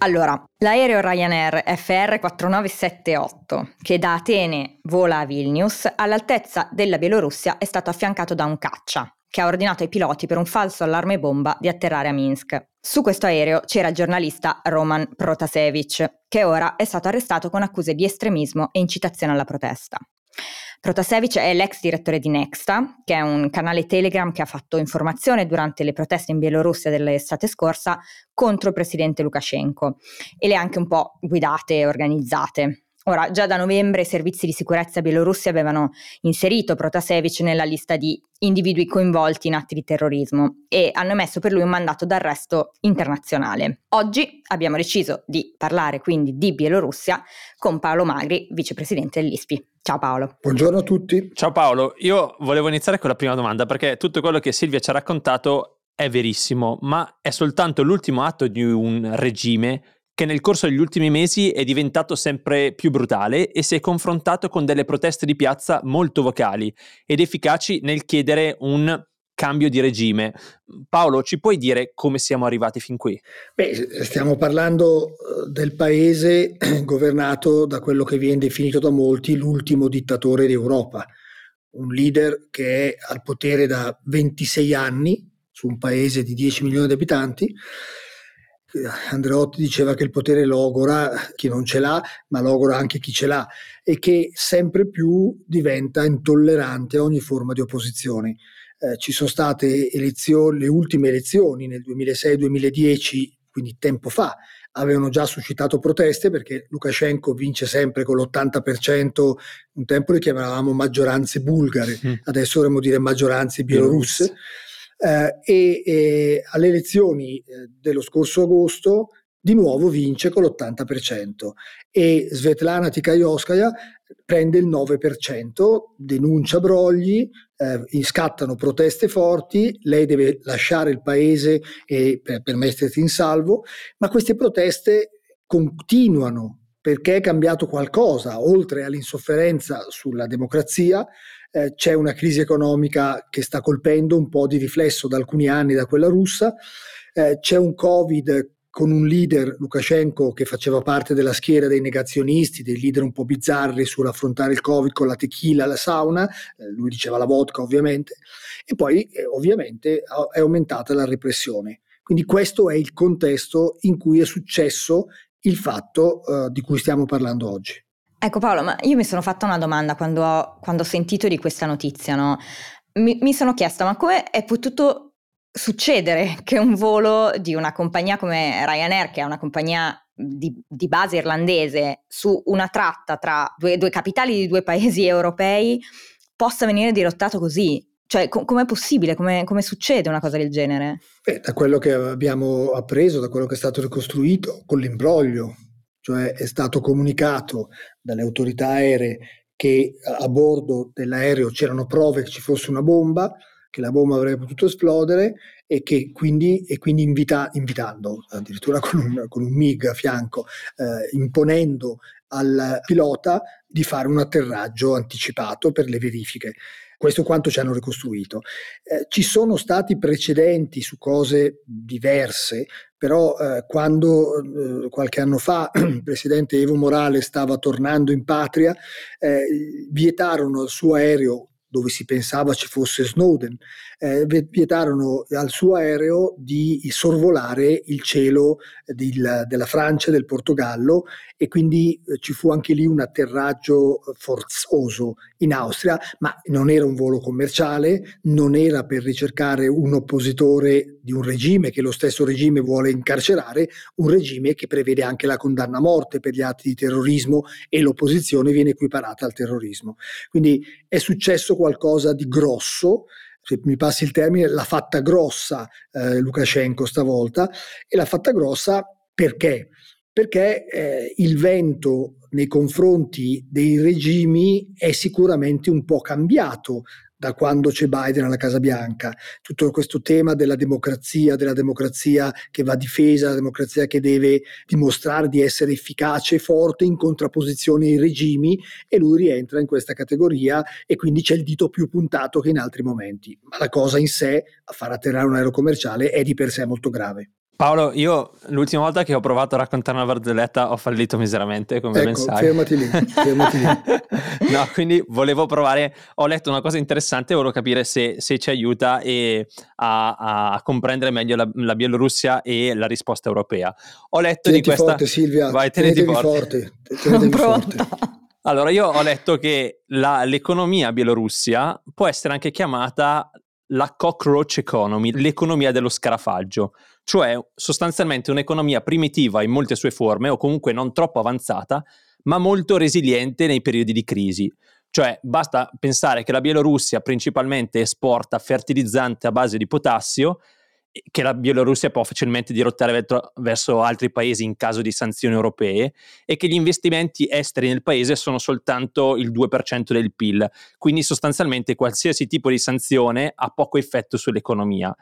Allora, l'aereo Ryanair FR4978, che da Atene vola a Vilnius, all'altezza della Bielorussia è stato affiancato da un caccia, che ha ordinato ai piloti per un falso allarme bomba di atterrare a Minsk. Su questo aereo c'era il giornalista Roman Protasevich, che ora è stato arrestato con accuse di estremismo e incitazione alla protesta. Protasevich è l'ex direttore di Nexta, che è un canale Telegram che ha fatto informazione durante le proteste in Bielorussia dell'estate scorsa contro il presidente Lukashenko e le ha anche un po' guidate e organizzate. Ora, già da novembre i servizi di sicurezza bielorussi avevano inserito Protasevich nella lista di individui coinvolti in atti di terrorismo e hanno emesso per lui un mandato d'arresto internazionale. Oggi abbiamo deciso di parlare quindi di Bielorussia con Paolo Magri, vicepresidente dell'ISPI. Ciao Paolo. Buongiorno a tutti. Ciao Paolo, io volevo iniziare con la prima domanda perché tutto quello che Silvia ci ha raccontato è verissimo, ma è soltanto l'ultimo atto di un regime che nel corso degli ultimi mesi è diventato sempre più brutale e si è confrontato con delle proteste di piazza molto vocali ed efficaci nel chiedere un cambio di regime. Paolo, ci puoi dire come siamo arrivati fin qui? Beh, stiamo parlando eh, del paese governato da quello che viene definito da molti l'ultimo dittatore d'Europa, un leader che è al potere da 26 anni su un paese di 10 milioni di abitanti Andreotti diceva che il potere logora chi non ce l'ha, ma logora anche chi ce l'ha e che sempre più diventa intollerante a ogni forma di opposizione. Eh, ci sono state elezioni, le ultime elezioni nel 2006-2010, quindi tempo fa, avevano già suscitato proteste perché Lukashenko vince sempre con l'80%, un tempo le chiamavamo maggioranze bulgare, mm. adesso dovremmo dire maggioranze bielorusse. Bielorusse eh, e, e, alle elezioni eh, dello scorso agosto di nuovo vince con l'80% e Svetlana Tikhanovskaya prende il 9%, denuncia brogli, eh, scattano proteste forti, lei deve lasciare il paese e, per, per mettersi in salvo, ma queste proteste continuano perché è cambiato qualcosa, oltre all'insofferenza sulla democrazia, eh, c'è una crisi economica che sta colpendo un po' di riflesso da alcuni anni da quella russa, eh, c'è un Covid con un leader, Lukashenko, che faceva parte della schiera dei negazionisti, dei leader un po' bizzarri sull'affrontare il Covid con la tequila, la sauna, eh, lui diceva la vodka ovviamente, e poi eh, ovviamente è aumentata la repressione. Quindi questo è il contesto in cui è successo il fatto uh, di cui stiamo parlando oggi. Ecco Paolo, ma io mi sono fatta una domanda quando ho, quando ho sentito di questa notizia, no? mi, mi sono chiesta, ma come è potuto succedere che un volo di una compagnia come Ryanair, che è una compagnia di, di base irlandese, su una tratta tra due, due, capitali di due paesi europei, possa venire dirottato così? Cioè, com- com'è possibile? Come, come succede una cosa del genere? Beh, da quello che abbiamo appreso, da quello che è stato ricostruito, con l'imbroglio cioè è stato comunicato dalle autorità aeree che a bordo dell'aereo c'erano prove che ci fosse una bomba, che la bomba avrebbe potuto esplodere e che quindi, e quindi invita, invitando, addirittura con un, con un, MIG a fianco, eh, imponendo al pilota di fare un atterraggio anticipato per le verifiche. Questo quanto ci hanno ricostruito. Eh, ci sono stati precedenti su cose diverse, però eh, quando eh, qualche anno fa il presidente Evo Morales stava tornando in patria, eh, vietarono al suo aereo dove si pensava ci fosse Snowden, eh, vietarono al suo aereo di sorvolare il cielo del, della Francia e del Portogallo e quindi eh, ci fu anche lì un atterraggio forzoso in Austria, ma non era un volo commerciale, non era per ricercare un oppositore di un regime che lo stesso regime vuole incarcerare, un regime che prevede anche la condanna a morte per gli atti di terrorismo e l'opposizione viene equiparata al terrorismo. Quindi è successo qualcosa di grosso, se mi passi il termine, l'ha fatta grossa eh, Lukashenko stavolta e l'ha fatta grossa perché? Perché eh, il vento nei confronti dei regimi è sicuramente un po' cambiato da quando c'è Biden alla Casa Bianca, tutto questo tema della democrazia, della democrazia che va difesa, la democrazia che deve dimostrare di essere efficace e forte in contrapposizione ai regimi e lui rientra in questa categoria e quindi c'è il dito più puntato che in altri momenti. Ma la cosa in sé, a far atterrare un aereo commerciale, è di per sé molto grave. Paolo, io l'ultima volta che ho provato a raccontare una barzelletta ho fallito miseramente, come ecco, ben sai. Fermati lì, fermati lì. no, quindi volevo provare, ho letto una cosa interessante, volevo capire se, se ci aiuta e a, a, comprendere meglio la, la, Bielorussia e la risposta europea. Ho letto teniti di questa... forte Silvia, Vai, teniti forte. forte. Tenetevi forte. Allora, io ho letto che la, l'economia bielorussia può essere anche chiamata la cockroach economy, l'economia dello scarafaggio, cioè sostanzialmente un'economia primitiva in molte sue forme o comunque non troppo avanzata, ma molto resiliente nei periodi di crisi. Cioè basta pensare che la Bielorussia principalmente esporta fertilizzante a base di potassio che la Bielorussia può facilmente dirottare verso altri paesi in caso di sanzioni europee e che gli investimenti esteri nel paese sono soltanto il 2% del PIL, quindi sostanzialmente qualsiasi tipo di sanzione ha poco effetto sull'economia.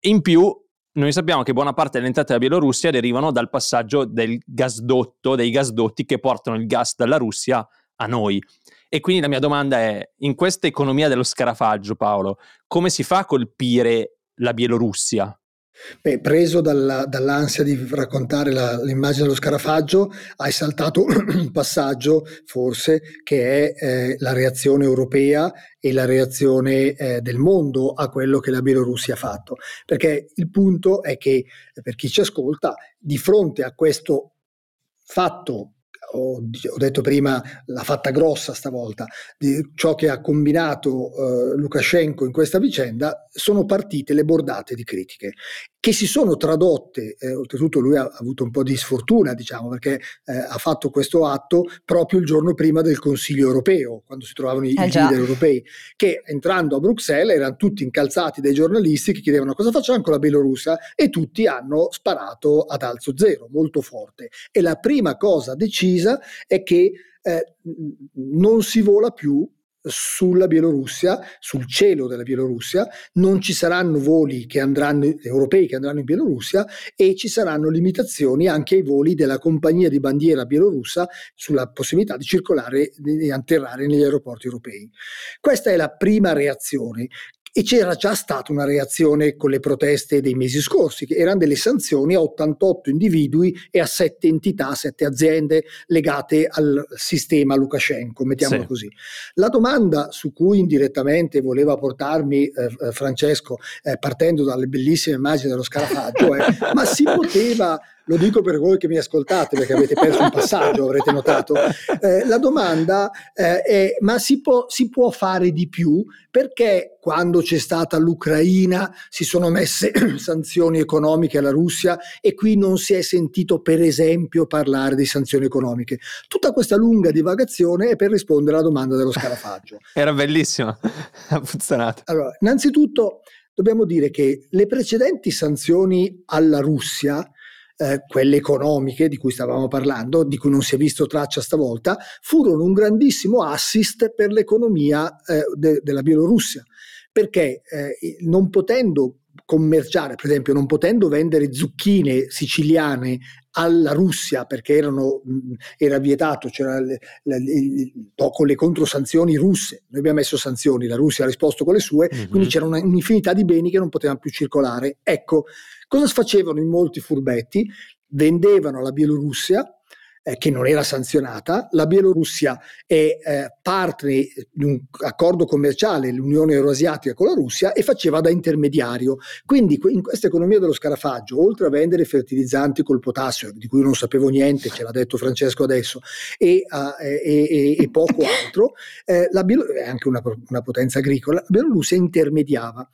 In più, noi sappiamo che buona parte delle entrate della Bielorussia derivano dal passaggio del gasdotto, dei gasdotti che portano il gas dalla Russia a noi. E quindi la mia domanda è, in questa economia dello scarafaggio, Paolo, come si fa a colpire la Bielorussia? Beh, preso dalla, dall'ansia di raccontare la, l'immagine dello scarafaggio, hai saltato un passaggio, forse, che è eh, la reazione europea e la reazione eh, del mondo a quello che la Bielorussia ha fatto. Perché il punto è che, per chi ci ascolta, di fronte a questo fatto ho, ho, detto prima, l'ha fatta grossa stavolta, di ciò che ha combinato eh, Lukashenko in questa vicenda, sono partite le bordate di critiche che si sono tradotte, eh, oltretutto lui ha, avuto un po' di sfortuna, diciamo, perché eh, ha fatto questo atto proprio il giorno prima del Consiglio europeo, quando si trovavano i, eh i leader europei, che entrando a Bruxelles erano tutti incalzati dai giornalisti che chiedevano cosa facciamo con la Bielorussia? E tutti hanno sparato ad alzo zero, molto forte. E la prima cosa decisa è che eh, non si vola più sulla Bielorussia, sul cielo della Bielorussia, non ci saranno voli che andranno, europei che andranno in Bielorussia e ci saranno limitazioni anche ai voli della compagnia di bandiera bielorussa sulla possibilità di circolare e atterrare negli aeroporti europei. Questa è la prima reazione e c'era già stata una reazione con le proteste dei mesi scorsi, che erano delle sanzioni a 88 individui e a 7 entità, 7 aziende legate al sistema Lukashenko, mettiamolo sì. così. La domanda su cui indirettamente voleva portarmi eh, eh Francesco, eh, partendo dalle bellissime immagini dello scarafaggio, è ma si poteva lo dico per voi che mi ascoltate perché avete perso un passaggio, avrete notato. Eh, la domanda eh, è: ma si può, si può fare di più? Perché quando c'è stata l'Ucraina si sono messe sanzioni economiche alla Russia e qui non si è sentito, per esempio, parlare di sanzioni economiche? Tutta questa lunga divagazione è per rispondere alla domanda dello scarafaggio. Era bellissima, ha funzionato. Allora, innanzitutto dobbiamo dire che le precedenti sanzioni alla Russia eh, quelle economiche di cui stavamo parlando, di cui non si è visto traccia stavolta, furono un grandissimo assist per l'economia eh, de- della Bielorussia, perché eh, non potendo commerciare, per esempio, non potendo vendere zucchine siciliane alla Russia perché erano, era vietato, c'era le, le, le, con le controsanzioni russe, noi abbiamo messo sanzioni, la Russia ha risposto con le sue, mm-hmm. quindi c'era una, un'infinità di beni che non potevano più circolare. Ecco, cosa facevano in molti furbetti? Vendevano alla Bielorussia eh, che non era sanzionata. La Bielorussia è eh, partner di un accordo commerciale, l'Unione Euroasiatica con la Russia, e faceva da intermediario. Quindi in questa economia dello scarafaggio, oltre a vendere fertilizzanti col potassio, di cui non sapevo niente, ce l'ha detto Francesco adesso, e, uh, e, e, e poco altro, eh, la Bielor- è anche una, una potenza agricola, la Bielorussia intermediava.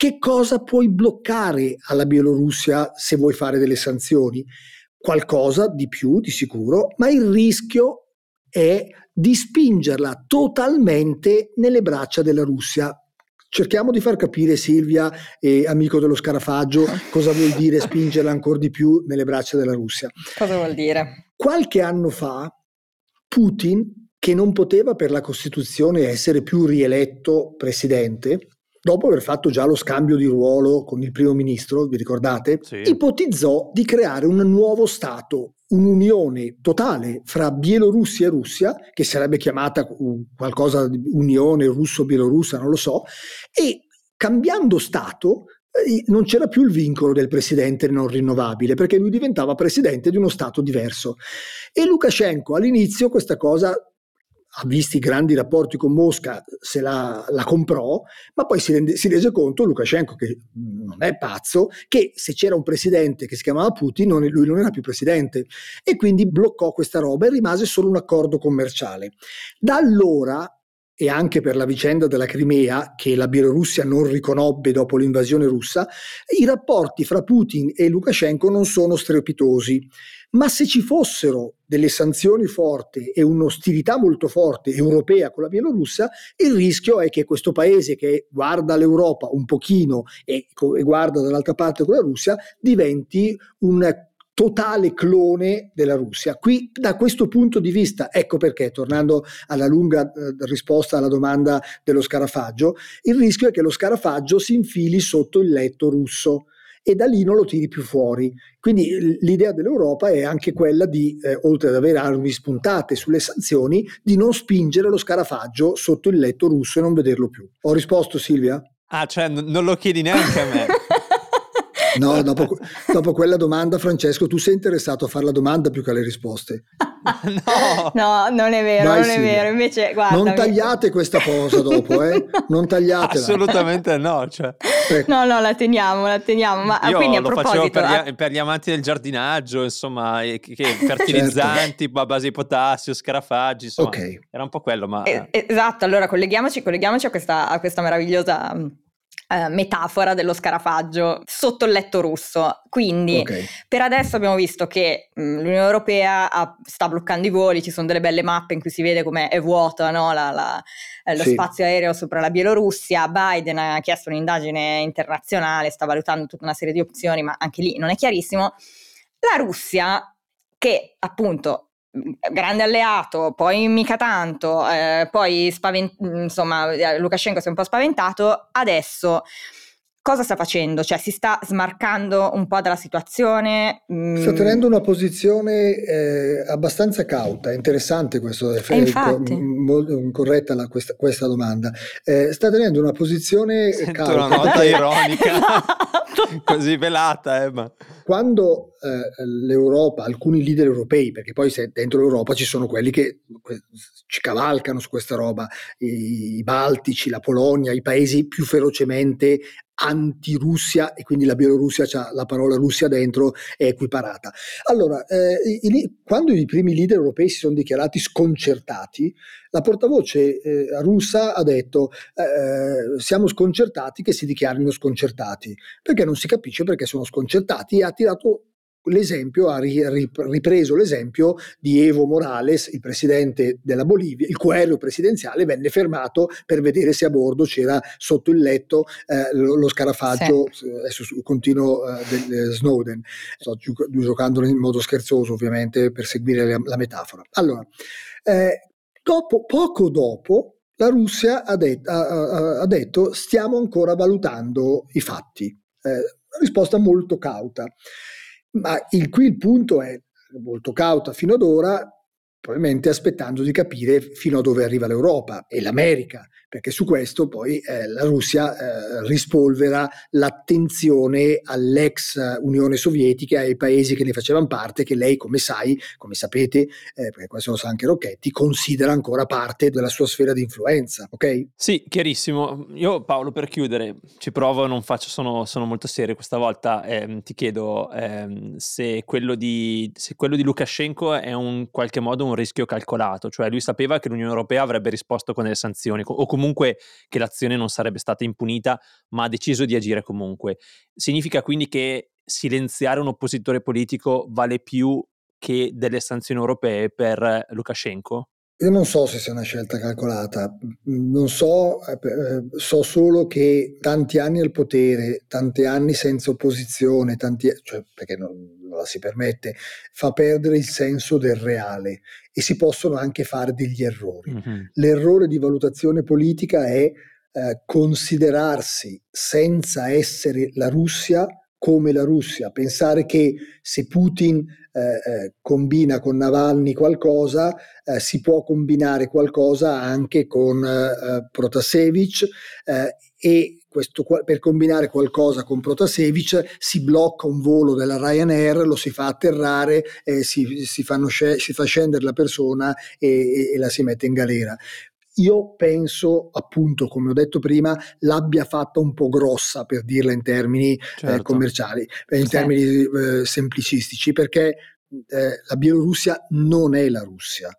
Che cosa puoi bloccare alla Bielorussia se vuoi fare delle sanzioni? qualcosa di più di sicuro, ma il rischio è di spingerla totalmente nelle braccia della Russia. Cerchiamo di far capire Silvia e amico dello scarafaggio cosa vuol dire spingerla ancora di più nelle braccia della Russia. Cosa vuol dire? Qualche anno fa Putin che non poteva per la Costituzione essere più rieletto presidente, dopo aver fatto già lo scambio di ruolo con il primo ministro, vi ricordate, sì. ipotizzò di creare un nuovo Stato, un'unione totale fra Bielorussia e Russia, che sarebbe chiamata qualcosa di unione russo-bielorussa, non lo so, e cambiando Stato eh, non c'era più il vincolo del presidente non rinnovabile perché lui diventava presidente di uno Stato diverso. E Lukashenko all'inizio questa cosa ha i grandi rapporti con Mosca, se la, la comprò, ma poi si, rende, si, rese conto, Lukashenko, che non è pazzo, che se c'era un presidente che si chiamava Putin, non, lui non era più presidente. E quindi bloccò questa roba e rimase solo un accordo commerciale. Da allora e anche per la vicenda della Crimea, che la Bielorussia non riconobbe dopo l'invasione russa, i rapporti fra Putin e Lukashenko non sono strepitosi. Ma se ci fossero delle sanzioni forti e un'ostilità molto forte europea con la Bielorussia, il rischio è che questo paese che guarda l'Europa un pochino e, e guarda dall'altra parte con la Russia diventi un totale clone della Russia. Qui da questo punto di vista, ecco perché, tornando alla lunga eh, risposta alla domanda dello scarafaggio, il rischio è che lo scarafaggio si infili sotto il letto russo e da lì non lo tiri più fuori. Quindi l'idea dell'Europa è anche quella di, eh, oltre ad avere armi spuntate sulle sanzioni, di non spingere lo scarafaggio sotto il letto russo e non vederlo più. Ho risposto Silvia? Ah, cioè n- non lo chiedi neanche a me. No, dopo, dopo, quella domanda, Francesco, tu sei interessato a fare la domanda più che alle risposte. no. no, non è vero, Vai, non è vero. Invece, guarda, non tagliate questa cosa dopo, eh? Non tagliatela. Assolutamente no. Cioè. Ecco. No, no, la teniamo, la teniamo. Ma Io quindi, lo facevo per gli, per gli, amanti del giardinaggio, insomma, che, fertilizzanti certo. a base di potassio, scarafaggi, insomma, okay. era un po' quello. Ma... Eh, esatto, allora colleghiamoci, colleghiamoci a, questa, a questa meravigliosa eh, metafora dello scarafaggio sotto il letto russo. Quindi okay. per adesso abbiamo visto che mh, mm, l'Unione Europea ha, sta bloccando i voli, ci sono delle belle mappe in cui si vede come è vuota no? la, la, eh, lo sì. spazio aereo sopra la Bielorussia. Biden ha chiesto un'indagine internazionale, sta valutando tutta una serie di opzioni, ma anche lì non è chiarissimo. La Russia, che appunto grande alleato, poi mica tanto, eh, poi spavent- insomma eh, Lukashenko si è un po' spaventato, adesso cosa sta facendo? Cioè si sta smarcando un po' dalla situazione? Mm. Sta tenendo una posizione eh, abbastanza cauta, interessante questo, è infatti. molto corretta la, questa, questa, domanda. Eh, sta tenendo una posizione Sento cauta. una nota ironica. così velata, eh, quando eh, l'Europa, alcuni leader europei, perché poi dentro l'Europa ci sono quelli che ci cavalcano su questa roba, i, i baltici, la Polonia, i paesi più ferocemente anti-Russia e quindi la Bielorussia ha la parola Russia dentro è equiparata. Allora, eh, i, quando i primi leader europei si sono dichiarati sconcertati, la portavoce eh, russa ha detto eh, siamo sconcertati che si dichiarino sconcertati, perché non si capisce perché sono sconcertati e ha tirato l'esempio, ha ripreso l'esempio di Evo Morales, il presidente della Bolivia, il aereo presidenziale venne fermato per vedere se a bordo c'era sotto il letto eh, lo, lo, scarafaggio, sì. adesso continuo, eh, del Snowden. Sto giocando in modo scherzoso ovviamente per seguire la, la metafora. Allora, eh, dopo, poco dopo la Russia ha, det- ha, ha, detto stiamo ancora valutando i fatti. Eh, risposta molto cauta. Ma il, qui il punto è molto cauta fino ad ora, probabilmente aspettando di capire fino a dove arriva l'Europa e l'America perché su questo poi eh, la Russia eh, rispolvera l'attenzione all'ex Unione Sovietica e ai paesi che ne facevano parte, che lei, come sai, come sapete, eh, perché questo lo sa anche Rocchetti, considera ancora parte della sua sfera di influenza, ok? Sì, chiarissimo. Io Paolo, per chiudere, ci provo, non faccio, sono, sono molto serio questa volta, ehm, ti chiedo ehm, se, quello di, se quello di Lukashenko è in qualche modo un rischio calcolato, cioè lui sapeva che l'Unione Europea avrebbe risposto con delle sanzioni o comunque che l'azione non sarebbe stata impunita, ma ha deciso di agire comunque. Significa quindi che silenziare un oppositore politico vale più che delle sanzioni europee per Lukashenko? Io non so se sia una scelta calcolata, non so, eh, eh, so solo che tanti anni al potere, tanti anni senza opposizione, tanti, cioè perché non, non la si permette, fa perdere il senso del reale e si possono anche fare degli errori. Mm-hmm. L'errore di valutazione politica è eh, considerarsi senza essere la Russia come la Russia, pensare che se Putin eh, eh, combina con Navalny qualcosa, eh, si può combinare qualcosa anche con eh, eh, Protasevich eh, e questo, per combinare qualcosa con Protasevich si blocca un volo della Ryanair, lo si fa atterrare, si, si, si, fa scendere la persona e, e, e la si mette in galera io penso, appunto, come ho detto prima, l'abbia fatta un po' grossa per dirla in termini eh, certo. eh, commerciali, in termini eh, semplicistici, perché eh, la Bielorussia non è la Russia.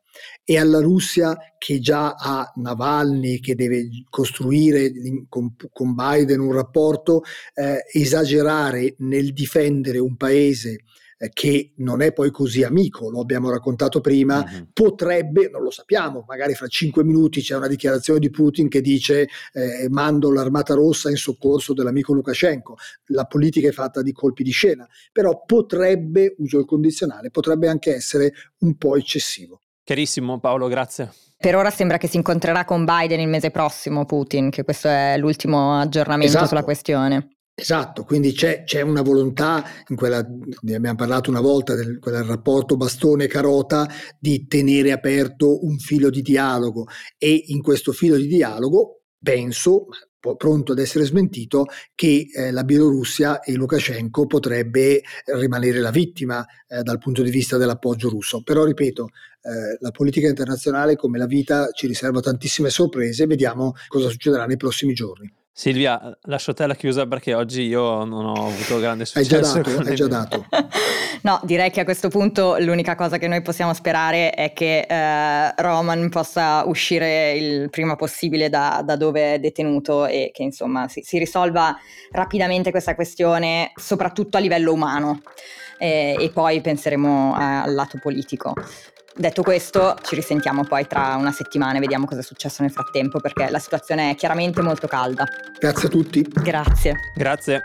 E alla Russia che già ha Navalny, che deve costruire con, con Biden un rapporto, eh, esagerare nel difendere un paese che non è poi così amico, lo abbiamo raccontato prima, mm-hmm. potrebbe, non lo sappiamo, magari fra cinque minuti c'è una dichiarazione di Putin che dice eh, mando l'armata rossa in soccorso dell'amico Lukashenko, la politica è fatta di colpi di scena, però potrebbe, uso il condizionale, potrebbe anche essere un po' eccessivo. Chiarissimo Paolo, grazie. Per ora sembra che si incontrerà con Biden il mese prossimo Putin, che questo è l'ultimo aggiornamento esatto. sulla questione. Esatto, quindi c'è, c'è, una volontà, in quella, ne abbiamo parlato una volta, del quel rapporto bastone-carota, di tenere aperto un filo di dialogo e in questo filo di dialogo penso, pronto ad essere smentito, che eh, la Bielorussia e Lukashenko potrebbe rimanere la vittima eh, dal punto di vista dell'appoggio russo. Però ripeto, eh, la politica internazionale come la vita ci riserva tantissime sorprese, vediamo cosa succederà nei prossimi giorni. Silvia, lascio te la chiusa perché oggi io non ho avuto grande successo. Hai già dato, hai già dato. no, direi che a questo punto l'unica cosa che noi possiamo sperare è che eh, Roman possa uscire il prima possibile da, da, dove è detenuto e che insomma si, si risolva rapidamente questa questione, soprattutto a livello umano. E, e poi penseremo al lato politico. Detto questo, ci risentiamo poi tra una settimana e vediamo cosa è successo nel frattempo perché la situazione è chiaramente molto calda. Grazie a tutti. Grazie. Grazie.